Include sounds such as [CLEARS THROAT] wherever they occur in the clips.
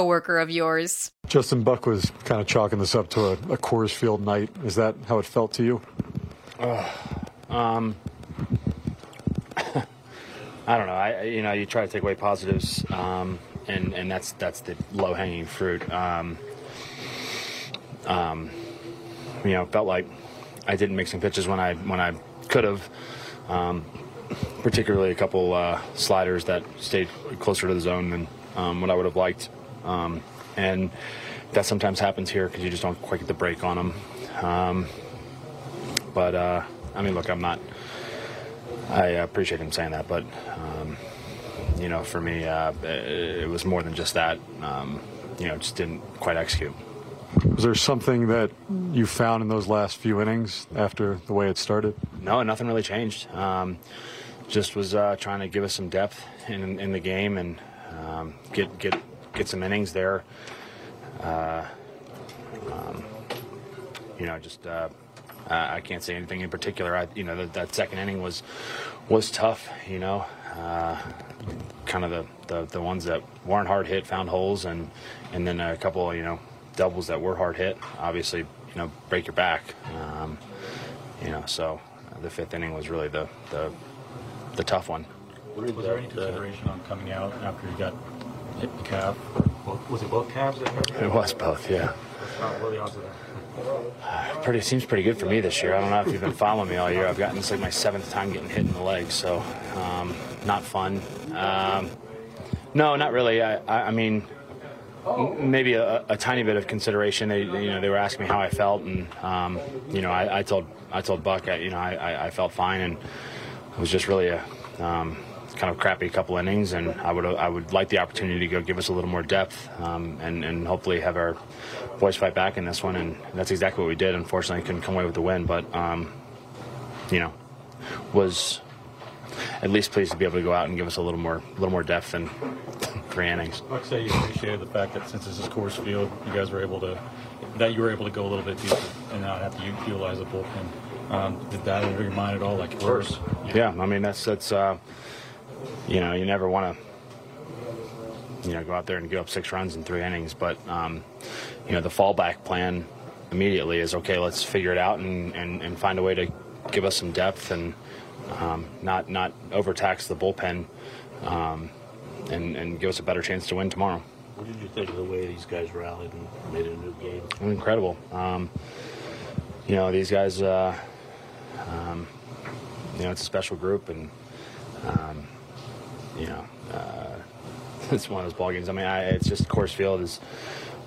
coworker of yours. Justin Buck was kind of chalking this up to a, a Coors Field night. Is that how it felt to you? Uh, um, [LAUGHS] I don't know. I you know you try to take away positives, um, and and that's that's the low hanging fruit. Um, um, you know, felt like I didn't make some pitches when I when I could have. Um, particularly a couple uh, sliders that stayed closer to the zone than um, what I would have liked. Um, and that sometimes happens here because you just don't quite get the break on them. Um, but uh, I mean, look, I'm not. I appreciate him saying that, but um, you know, for me, uh, it was more than just that. Um, you know, just didn't quite execute. Was there something that you found in those last few innings after the way it started? No, nothing really changed. Um, just was uh, trying to give us some depth in, in the game and um, get get get some innings there. Uh, um, you know, just uh, I can't say anything in particular. I, you know, that, that second inning was was tough. You know, uh, kind of the, the, the ones that weren't hard hit found holes, and and then a couple, you know, doubles that were hard hit. Obviously, you know, break your back. Um, you know, so the fifth inning was really the the, the tough one. Was there any consideration on coming out after you got the calf? Was it both calves? It was both, yeah. What are the odds of that? Pretty seems pretty good for me this year. I don't know if you've been following me all year. I've gotten this like my seventh time getting hit in the leg, so um, not fun. Um, no, not really. I, I, I mean, maybe a, a, tiny bit of consideration. They, you know, they were asking me how I felt, and um, you know, I, I, told I told Buck, I, you know, I, I, felt fine, and it was just really a um, kind of crappy couple innings, and I would I would like the opportunity to go give us a little more depth um, and and hopefully have our boys fight back in this one, and that's exactly what we did. Unfortunately, couldn't come away with the win, but um, you know, was at least pleased to be able to go out and give us a little more a little more depth than [LAUGHS] three innings. Like say you appreciated the fact that since this is Coors Field, you guys were able to that you were able to go a little bit deeper and not have to utilize the bullpen. Um, did that enter your mind at all? Like, of course. Yeah. yeah, I mean that's that's. Uh, you know, you never want to, you know, go out there and give up six runs in three innings. But, um, you know, the fallback plan immediately is okay. Let's figure it out and, and, and find a way to give us some depth and um, not not overtax the bullpen um, and and give us a better chance to win tomorrow. What did you think of the way these guys rallied and made it a new game? Incredible. Um, you know, these guys. Uh, um, you know, it's a special group and. You know, uh, [LAUGHS] it's one of those ball games. I mean, I, it's just Coors Field is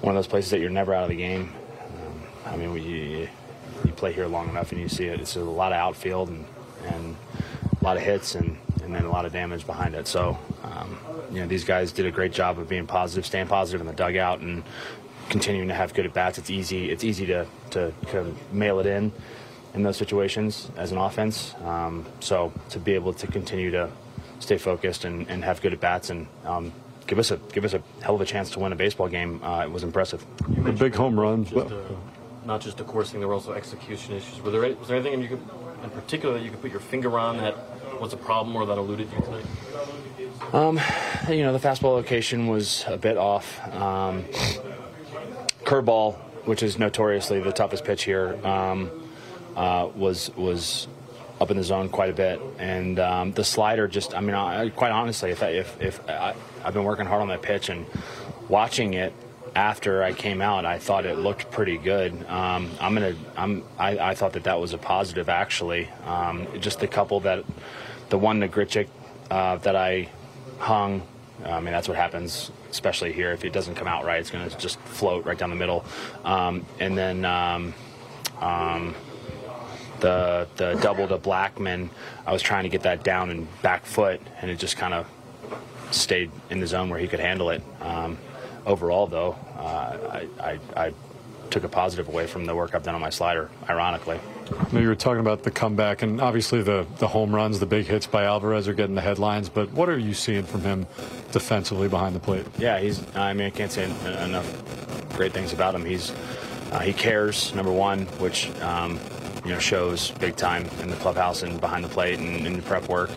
one of those places that you're never out of the game. Um, I mean, we, you, you play here long enough and you see it. It's a lot of outfield and, and a lot of hits and, and then a lot of damage behind it. So, um, you know, these guys did a great job of being positive, staying positive in the dugout, and continuing to have good at bats. It's easy. It's easy to to kind of mail it in in those situations as an offense. Um, so to be able to continue to stay focused and, and have good at bats and um, give us a give us a hell of a chance to win a baseball game. Uh, it was impressive. A big home run. Just, uh, not just the Coors thing, there were also execution issues. Were there was there anything you could, in particular that you could put your finger on that was a problem or that eluded you tonight? Um, you know, the fastball location was a bit off. Um, curveball, which is notoriously the toughest pitch here, um, uh, was was up in the zone quite a bit. And um, the slider just, I mean, I, quite honestly, if, I, if, if I, I've been working hard on that pitch and watching it after I came out, I thought it looked pretty good. Um, I'm gonna, I'm, I, thought that that was a positive actually. Um, just the couple that, the one to Grichuk uh, that I hung. I mean, that's what happens, especially here. If it doesn't come out right, it's going to just float right down the middle. Um, and then um, um, the the double to Blackmon, I was trying to get that down and back foot, and it just kind of stayed in the zone where he could handle it. Um, overall, though, uh, I, I, I took a positive away from the work I've done on my slider. Ironically. Now you were talking about the comeback, and obviously the, the home runs, the big hits by Alvarez are getting the headlines. But what are you seeing from him defensively behind the plate? Yeah, he's. I mean, I can't say enough great things about him. He's uh, he cares, number one, which um, you know shows big time in the clubhouse and behind the plate and in the prep work,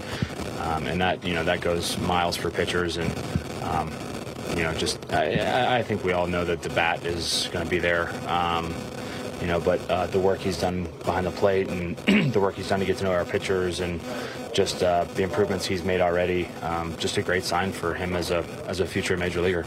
um, and that you know that goes miles for pitchers and. Um, you know, just I, I, think we all know that the bat is going to be there. Um, you know, but uh, the work he's done behind the plate and [CLEARS THROAT] the work he's done to get to know our pitchers and just uh, the improvements he's made already, um, just a great sign for him as a as a future major leaguer.